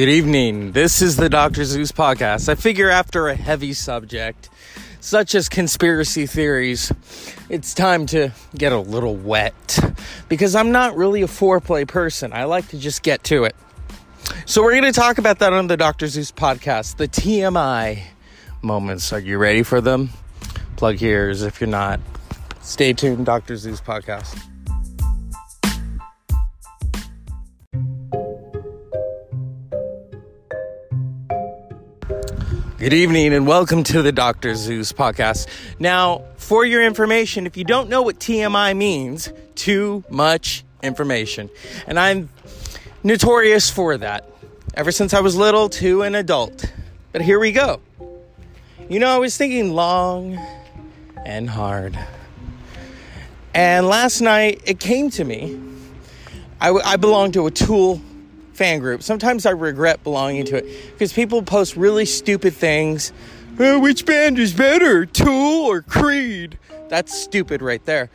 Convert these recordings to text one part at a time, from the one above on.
Good evening. This is the Dr. Zeus podcast. I figure after a heavy subject, such as conspiracy theories, it's time to get a little wet because I'm not really a foreplay person. I like to just get to it. So, we're going to talk about that on the Dr. Zeus podcast the TMI moments. Are you ready for them? Plug ears if you're not. Stay tuned, Dr. Zeus podcast. Good evening and welcome to the Dr. Zeus podcast. Now, for your information, if you don't know what TMI means, too much information. And I'm notorious for that ever since I was little to an adult. But here we go. You know, I was thinking long and hard. And last night it came to me. I, I belong to a Tool fan group. Sometimes I regret belonging to it because people post really stupid things. Oh, which band is better, Tool or Creed? That's stupid right there.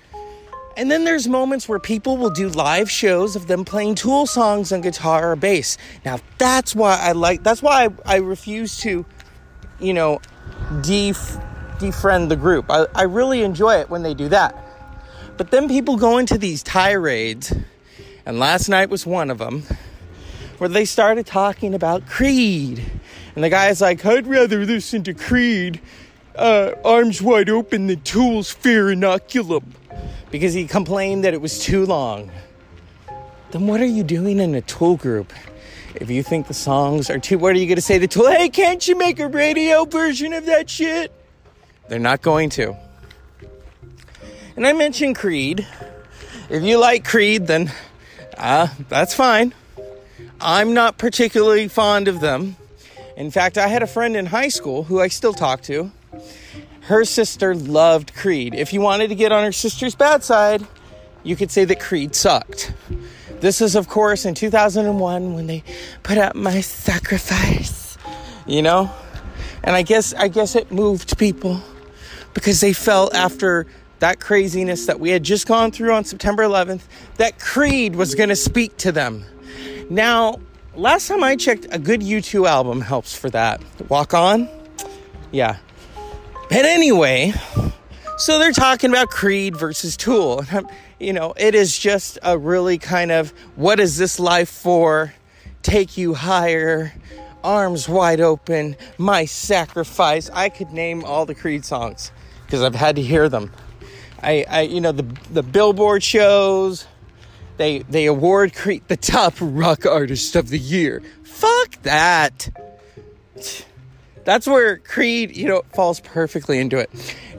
And then there's moments where people will do live shows of them playing Tool songs on guitar or bass. Now that's why I like. That's why I, I refuse to, you know, def, defriend the group. I, I really enjoy it when they do that. But then people go into these tirades, and last night was one of them where they started talking about Creed. And the guy's like, I'd rather listen to Creed, uh, arms wide open than Tool's Fear Inoculum. Because he complained that it was too long. Then what are you doing in a Tool group? If you think the songs are too, what are you going to say to Tool? Hey, can't you make a radio version of that shit? They're not going to. And I mentioned Creed. If you like Creed, then uh, that's fine. I'm not particularly fond of them. In fact, I had a friend in high school who I still talk to. Her sister loved Creed. If you wanted to get on her sister's bad side, you could say that Creed sucked. This is, of course, in 2001 when they put out my sacrifice, you know? And I guess I guess it moved people because they felt after that craziness that we had just gone through on September 11th that Creed was going to speak to them. Now, last time I checked, a good U2 album helps for that. Walk On? Yeah. But anyway, so they're talking about Creed versus Tool. You know, it is just a really kind of what is this life for? Take you higher, arms wide open, my sacrifice. I could name all the Creed songs because I've had to hear them. I, I, you know, the the Billboard shows, they they award Creed the top rock artist of the year. Fuck that. That's where Creed, you know, falls perfectly into it.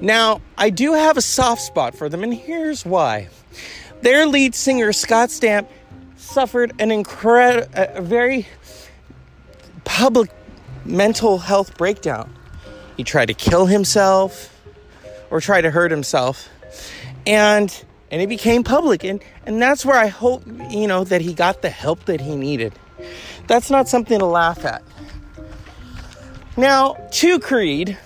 Now, I do have a soft spot for them, and here's why. Their lead singer, Scott Stapp, suffered an incredible, a very public mental health breakdown. He tried to kill himself or try to hurt himself. And and it became public and and that's where i hope you know that he got the help that he needed. That's not something to laugh at. Now to creed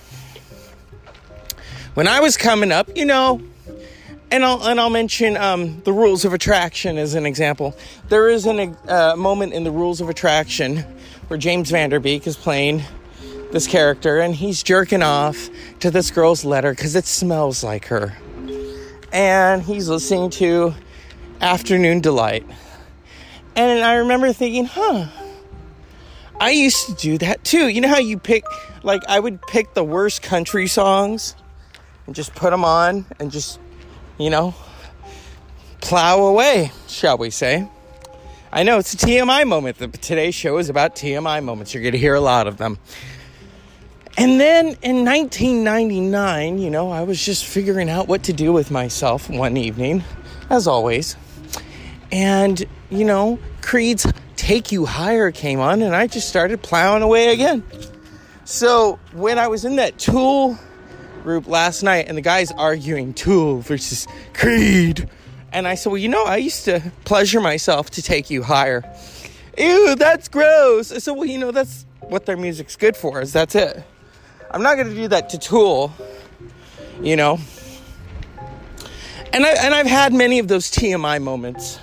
when i was coming up you know and I'll, and I'll mention um, the rules of attraction as an example. There is a uh, moment in the rules of attraction where James Van Der Beek is playing this character and he's jerking off to this girl's letter because it smells like her and he's listening to Afternoon Delight. And I remember thinking, huh, I used to do that too. You know how you pick, like, I would pick the worst country songs and just put them on and just, you know, plow away, shall we say. I know it's a TMI moment. The, today's show is about TMI moments. You're going to hear a lot of them. And then in 1999, you know, I was just figuring out what to do with myself one evening, as always. And, you know, Creed's Take You Higher came on, and I just started plowing away again. So when I was in that Tool group last night, and the guys arguing Tool versus Creed, and I said, Well, you know, I used to pleasure myself to take you higher. Ew, that's gross. I said, Well, you know, that's what their music's good for, is that's it. I'm not going to do that to Tool, you know. And I and I've had many of those TMI moments.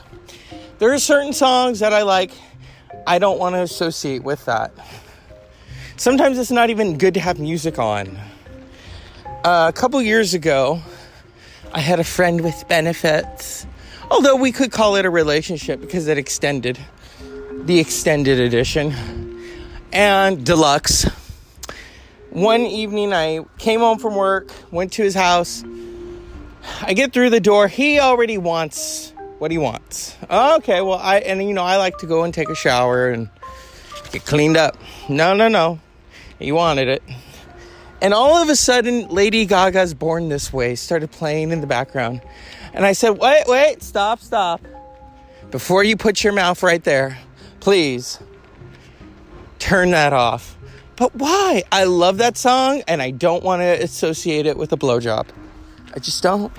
There are certain songs that I like. I don't want to associate with that. Sometimes it's not even good to have music on. Uh, a couple years ago, I had a friend with benefits, although we could call it a relationship because it extended the extended edition and deluxe. One evening, I came home from work, went to his house. I get through the door. He already wants what he wants. Okay, well, I and you know I like to go and take a shower and get cleaned up. No, no, no. He wanted it. And all of a sudden, Lady Gaga's Born This Way started playing in the background. And I said, Wait, wait, stop, stop. Before you put your mouth right there, please turn that off. But why? I love that song and I don't want to associate it with a blowjob. I just don't.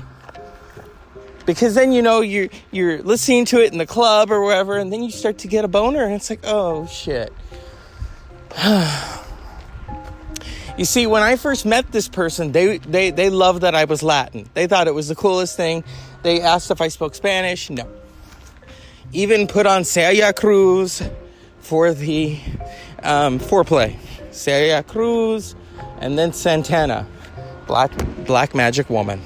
Because then you know you're you're listening to it in the club or wherever, and then you start to get a boner, and it's like, oh shit. You see, when I first met this person, they, they, they loved that I was Latin. They thought it was the coolest thing. They asked if I spoke Spanish. No. Even put on Celia Cruz for the um, foreplay. Celia Cruz and then Santana, Black, Black Magic Woman.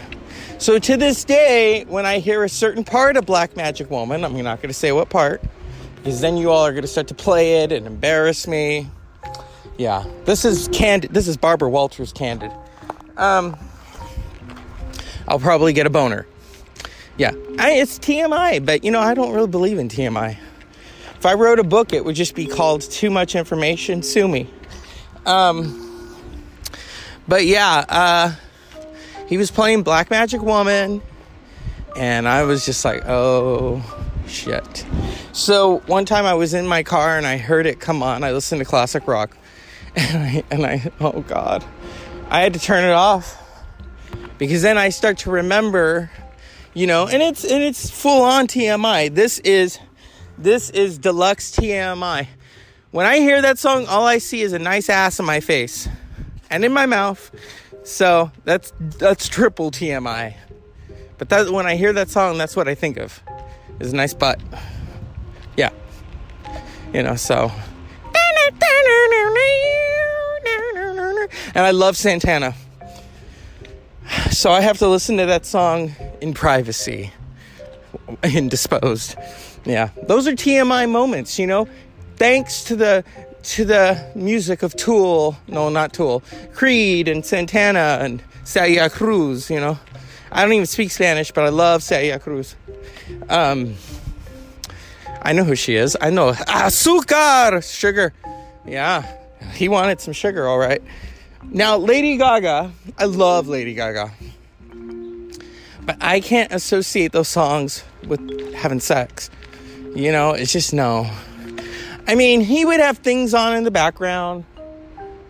So to this day, when I hear a certain part of Black Magic Woman, I'm not going to say what part, because then you all are going to start to play it and embarrass me. Yeah, this is candid. This is Barbara Walters candid. Um, I'll probably get a boner. Yeah, I, it's TMI, but you know I don't really believe in TMI. If I wrote a book, it would just be called "Too Much Information." Sue me. Um, but yeah, uh, he was playing Black Magic Woman, and I was just like, oh shit. So one time I was in my car and I heard it come on. I listened to classic rock and I, and I, oh God, I had to turn it off because then I start to remember, you know, and it's, and it's full on TMI. This is, this is deluxe TMI. When I hear that song, all I see is a nice ass in my face and in my mouth. So that's, that's triple TMI. But that, when I hear that song, that's what I think of is a nice butt. Yeah. You know, so and I love Santana. So I have to listen to that song in privacy, indisposed. Yeah, those are TMI moments, you know. Thanks to the to the music of Tool, no, not Tool, Creed and Santana and Celia Cruz. You know, I don't even speak Spanish, but I love Celia Cruz. Um, I know who she is. I know azúcar, sugar. Yeah, he wanted some sugar, all right. Now, Lady Gaga, I love Lady Gaga. But I can't associate those songs with having sex. You know, it's just no. I mean, he would have things on in the background.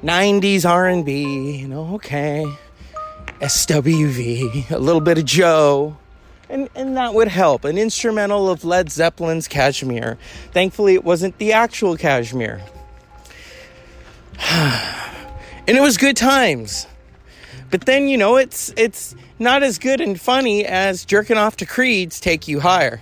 90s R&B, you know, okay. SWV, a little bit of Joe. And, and that would help. An instrumental of Led Zeppelin's Kashmir. Thankfully, it wasn't the actual Kashmir. and it was good times. But then, you know, it's it's not as good and funny as jerking off to Creed's Take You Higher.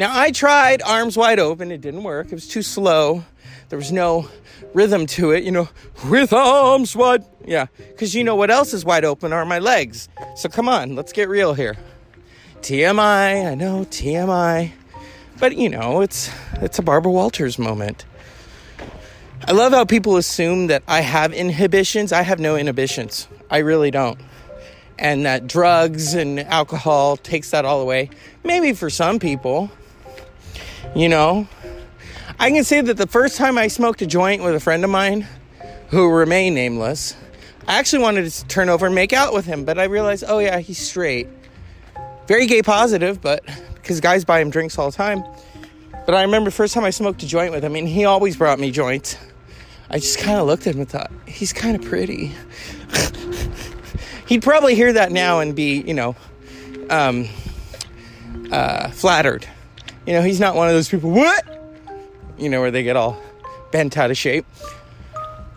Now, I tried Arms Wide Open, it didn't work. It was too slow. There was no rhythm to it, you know, with arms wide. Yeah, because you know what else is wide open are my legs. So come on, let's get real here. TMI, I know, TMI. But you know, it's it's a Barbara Walters moment. I love how people assume that I have inhibitions. I have no inhibitions. I really don't. And that drugs and alcohol takes that all away. Maybe for some people. You know, I can say that the first time I smoked a joint with a friend of mine who remained nameless, I actually wanted to turn over and make out with him, but I realized, oh yeah, he's straight. Very gay positive, but because guys buy him drinks all the time. But I remember first time I smoked a joint with him, and he always brought me joints. I just kind of looked at him and thought, he's kind of pretty. He'd probably hear that now and be, you know, um, uh, flattered. You know, he's not one of those people, what? You know, where they get all bent out of shape.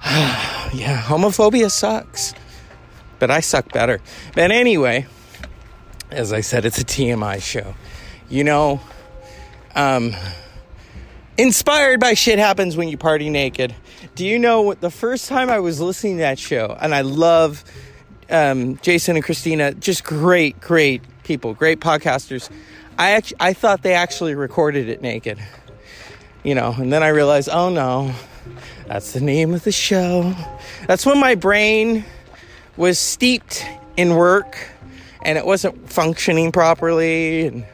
yeah, homophobia sucks. But I suck better. But anyway, as I said, it's a TMI show. You know, um, inspired by shit happens when you party naked. Do you know what the first time I was listening to that show, and I love um, Jason and Christina, just great, great people, great podcasters. I I thought they actually recorded it naked, you know, and then I realized, oh no, that's the name of the show. That's when my brain was steeped in work and it wasn't functioning properly and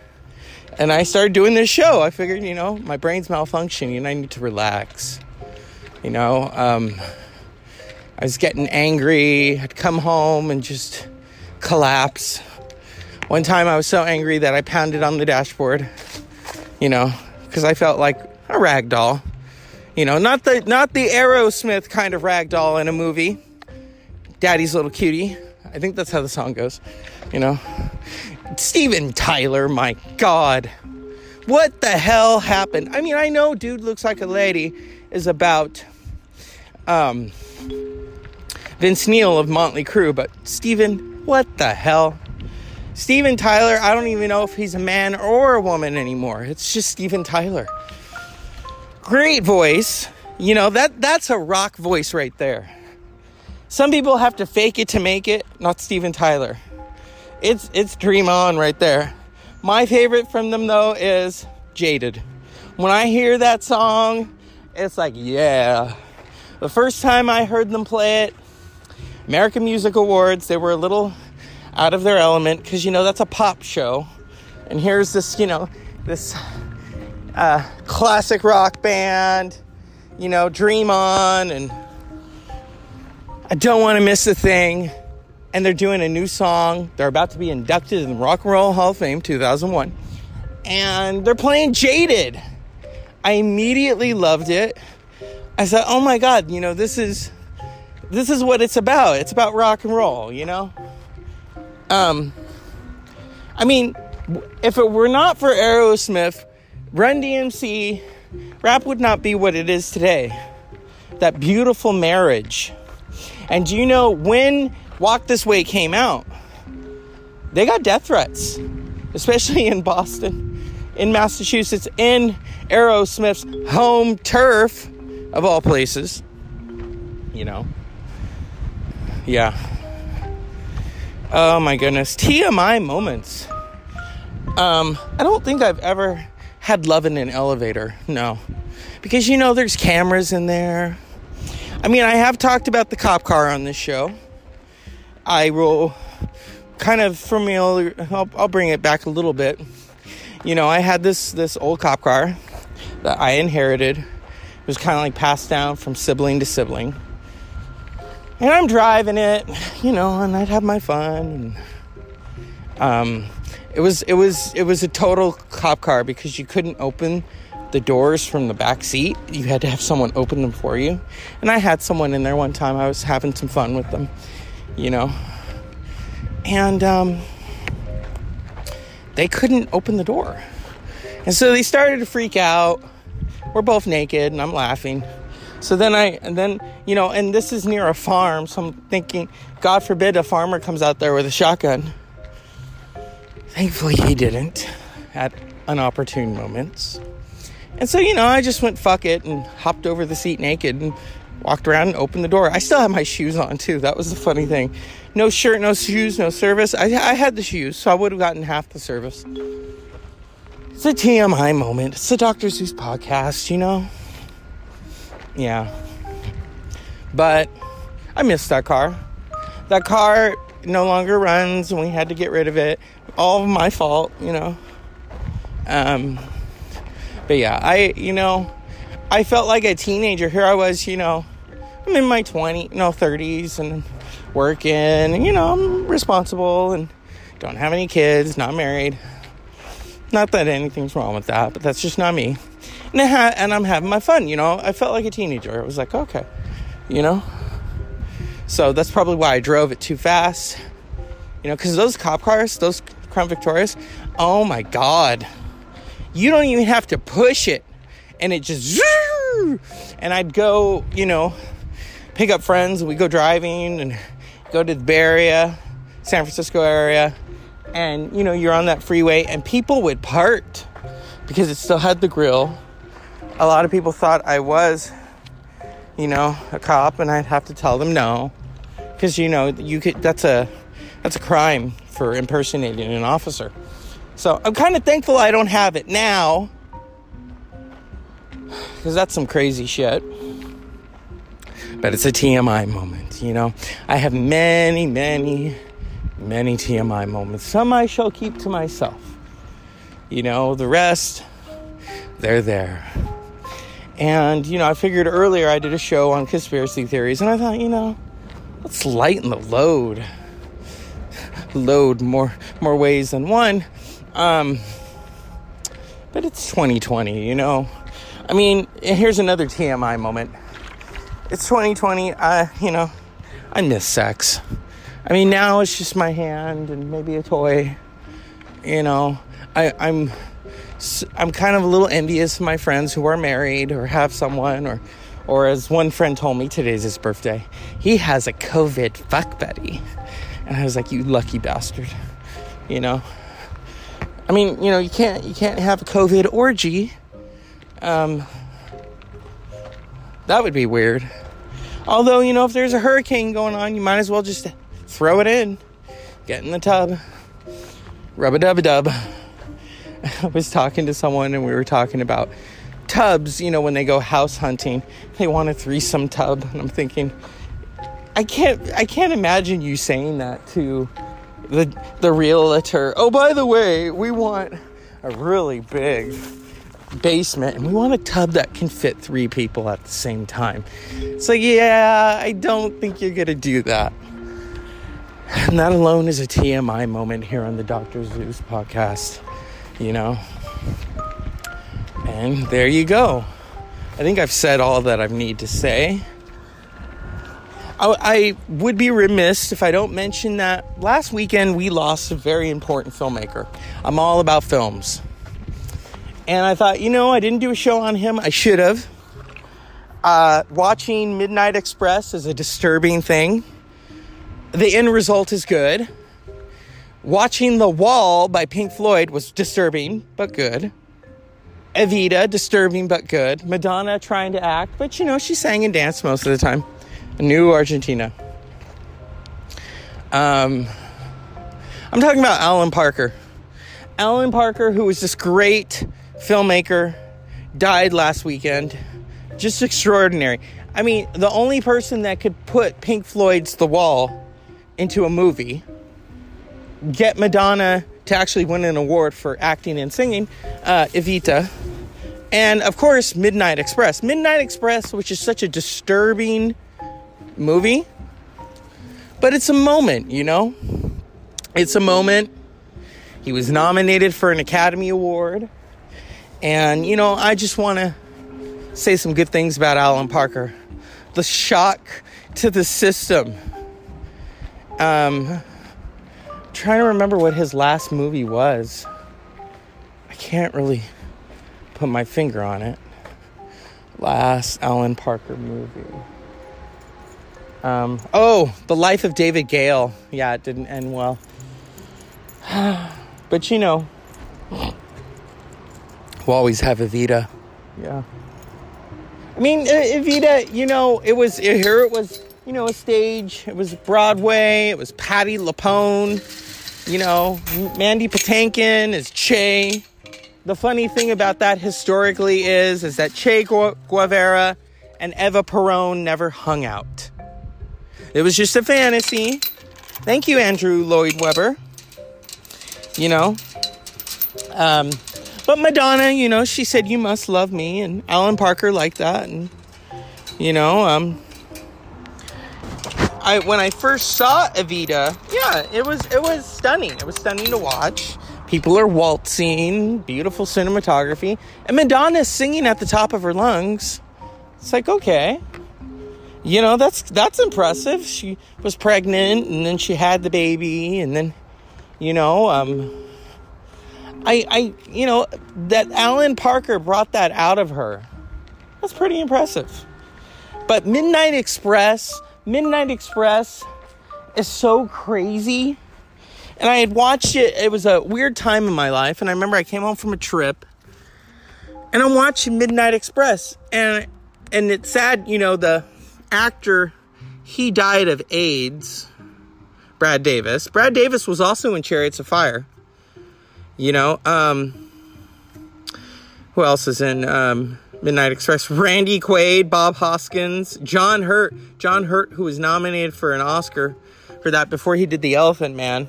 and I started doing this show. I figured, you know, my brain's malfunctioning and I need to relax. You know, um, I was getting angry. I'd come home and just collapse. One time I was so angry that I pounded on the dashboard, you know, because I felt like a rag doll. You know, not the not the Aerosmith kind of rag doll in a movie. Daddy's little cutie. I think that's how the song goes. You know, Steven Tyler, my God. What the hell happened? I mean, I know Dude Looks Like a Lady is about um, Vince Neil of Motley Crue, but Steven, what the hell? Steven Tyler, I don't even know if he's a man or a woman anymore. It's just Steven Tyler. Great voice. You know, that that's a rock voice right there. Some people have to fake it to make it, not Steven Tyler. It's it's Dream On right there. My favorite from them though is Jaded. When I hear that song, it's like, yeah. The first time I heard them play it, American Music Awards, they were a little out of their element because you know that's a pop show. And here's this, you know, this uh, classic rock band, you know, Dream On, and I don't want to miss a thing and they're doing a new song. They're about to be inducted in the Rock and Roll Hall of Fame 2001. And they're playing Jaded. I immediately loved it. I said, "Oh my god, you know, this is this is what it's about. It's about rock and roll, you know?" Um I mean, if it were not for Aerosmith, Run DMC, rap would not be what it is today. That beautiful marriage. And do you know when Walk This Way came out, they got death threats, especially in Boston, in Massachusetts, in Aerosmith's home turf, of all places. You know? Yeah. Oh my goodness. TMI moments. Um, I don't think I've ever had love in an elevator. No. Because you know there's cameras in there. I mean, I have talked about the cop car on this show. I will kind of familiar. I'll, I'll bring it back a little bit. You know, I had this this old cop car that I inherited. It was kind of like passed down from sibling to sibling. And I'm driving it, you know, and I'd have my fun. And, um, it was it was it was a total cop car because you couldn't open the doors from the back seat. You had to have someone open them for you. And I had someone in there one time. I was having some fun with them you know. And um, they couldn't open the door. And so they started to freak out. We're both naked and I'm laughing. So then I, and then, you know, and this is near a farm. So I'm thinking, God forbid a farmer comes out there with a shotgun. Thankfully, he didn't at unopportune moments. And so, you know, I just went fuck it and hopped over the seat naked and walked around and opened the door. I still had my shoes on too. That was the funny thing. No shirt, no shoes, no service. I, I had the shoes, so I would have gotten half the service. It's a TMI moment. It's the Dr. Zeus podcast, you know? Yeah. But I miss that car. That car no longer runs and we had to get rid of it. All of my fault, you know. Um but yeah, I you know, I felt like a teenager. Here I was, you know, I'm in my 20, no 30s and working, and you know, I'm responsible and don't have any kids, not married. Not that anything's wrong with that, but that's just not me. And, I'm having my fun, you know. I felt like a teenager. I was like, okay, you know. So that's probably why I drove it too fast, you know, because those cop cars, those Crown Victorias, oh my God, you don't even have to push it and it just and I'd go, you know, pick up friends we go driving and go to the Bay Area, San Francisco area, and you know, you're on that freeway and people would part because it still had the grill a lot of people thought I was, you know, a cop, and I'd have to tell them no, because you know you could. That's a that's a crime for impersonating an officer. So I'm kind of thankful I don't have it now, because that's some crazy shit. But it's a TMI moment, you know. I have many, many, many TMI moments. Some I shall keep to myself. You know, the rest, they're there. And, you know, I figured earlier I did a show on conspiracy theories, and I thought, you know, let's lighten the load. Load more more ways than one. Um, but it's 2020, you know. I mean, here's another TMI moment. It's 2020. I, you know, I miss sex. I mean, now it's just my hand and maybe a toy. You know, I, I'm I'm kind of a little envious of my friends who are married or have someone or or as one friend told me today's his birthday, he has a COVID fuck buddy. And I was like, you lucky bastard. You know? I mean, you know, you can't you can't have a COVID orgy. Um that would be weird. Although, you know, if there's a hurricane going on, you might as well just throw it in. Get in the tub. Rub a dub a dub. I was talking to someone and we were talking about tubs, you know, when they go house hunting, they want a threesome tub. And I'm thinking, I can't I can't imagine you saying that to the the realtor. Oh, by the way, we want a really big basement and we want a tub that can fit three people at the same time. It's like, yeah, I don't think you're gonna do that. And that alone is a TMI moment here on the Dr. Zeus podcast you know? And there you go. I think I've said all that I need to say. I, I, would be remiss if I don't mention that last weekend we lost a very important filmmaker. I'm all about films. And I thought, you know, I didn't do a show on him. I should have. Uh, watching Midnight Express is a disturbing thing. The end result is good. Watching The Wall by Pink Floyd was disturbing, but good. Evita, disturbing but good. Madonna trying to act, but you know, she sang and danced most of the time. New Argentina. Um, I'm talking about Alan Parker. Alan Parker, who was this great filmmaker, died last weekend. Just extraordinary. I mean, the only person that could put Pink Floyd's The Wall into a movie get Madonna to actually win an award for acting and singing, uh, Evita. And of course, Midnight Express. Midnight Express, which is such a disturbing movie, but it's a moment, you know? It's a moment. He was nominated for an Academy Award. And, you know, I just want to say some good things about Alan Parker. The shock to the system. Um, trying to remember what his last movie was. I can't really put my finger on it. Last Alan Parker movie. Um, oh, The Life of David Gale. Yeah, it didn't end well. but you know, we'll always have Evita. Yeah. I mean, Evita, you know, it was, here it was, you know, a stage. It was Broadway. It was Patti LuPone you know, Mandy Patinkin is Che. The funny thing about that historically is, is that Che Guevara and Eva Peron never hung out. It was just a fantasy. Thank you, Andrew Lloyd Webber. You know, um, but Madonna, you know, she said, "You must love me," and Alan Parker liked that, and you know, um, I when I first saw Evita, yeah, it was it was stunning. It was stunning to watch. People are waltzing, beautiful cinematography, and Madonna singing at the top of her lungs. It's like okay, you know that's that's impressive. She was pregnant, and then she had the baby, and then, you know, um, I I you know that Alan Parker brought that out of her. That's pretty impressive. But Midnight Express Midnight Express is so crazy. And I had watched it, it was a weird time in my life. And I remember I came home from a trip and I'm watching Midnight Express, and and it's sad, you know, the actor he died of AIDS. Brad Davis. Brad Davis was also in Chariots of Fire. You know, um, who else is in um, Midnight Express? Randy Quaid, Bob Hoskins, John Hurt. John Hurt, who was nominated for an Oscar for that before he did The Elephant Man.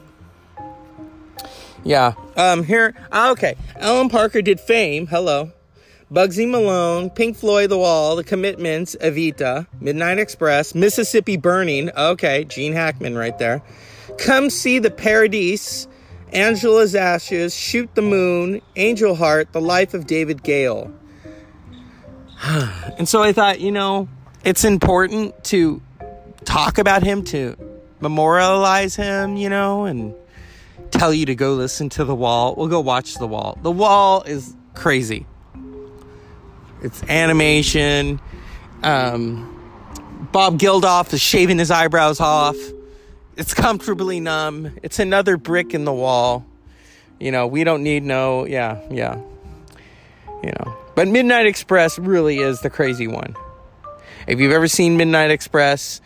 Yeah. Um. Here. Okay. Alan Parker did Fame. Hello. Bugsy Malone, Pink Floyd The Wall, The Commitments, Evita, Midnight Express, Mississippi Burning. Okay, Gene Hackman right there. Come see the Paradise, Angela's Ashes, Shoot the Moon, Angel Heart, The Life of David Gale. and so I thought, you know, it's important to talk about him, to memorialize him, you know, and tell you to go listen to The Wall. We'll go watch The Wall. The Wall is crazy. It's animation. Um, Bob Geldof is shaving his eyebrows off. It's comfortably numb. It's another brick in the wall. You know, we don't need no, yeah, yeah. You know, but Midnight Express really is the crazy one. If you've ever seen Midnight Express,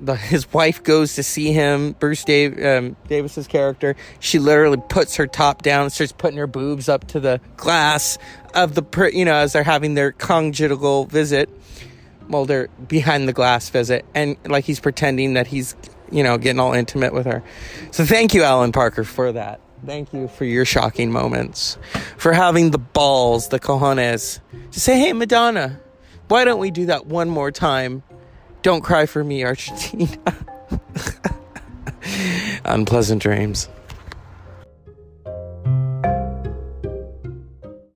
the, his wife goes to see him, Bruce Dave, um, Davis's character. She literally puts her top down and starts putting her boobs up to the glass of the, you know, as they're having their conjugal visit. Well, they're behind the glass visit, and like he's pretending that he's, you know, getting all intimate with her. So thank you, Alan Parker, for that. Thank you for your shocking moments, for having the balls, the cojones, to say, hey, Madonna, why don't we do that one more time? Don't cry for me, Argentina. Unpleasant dreams.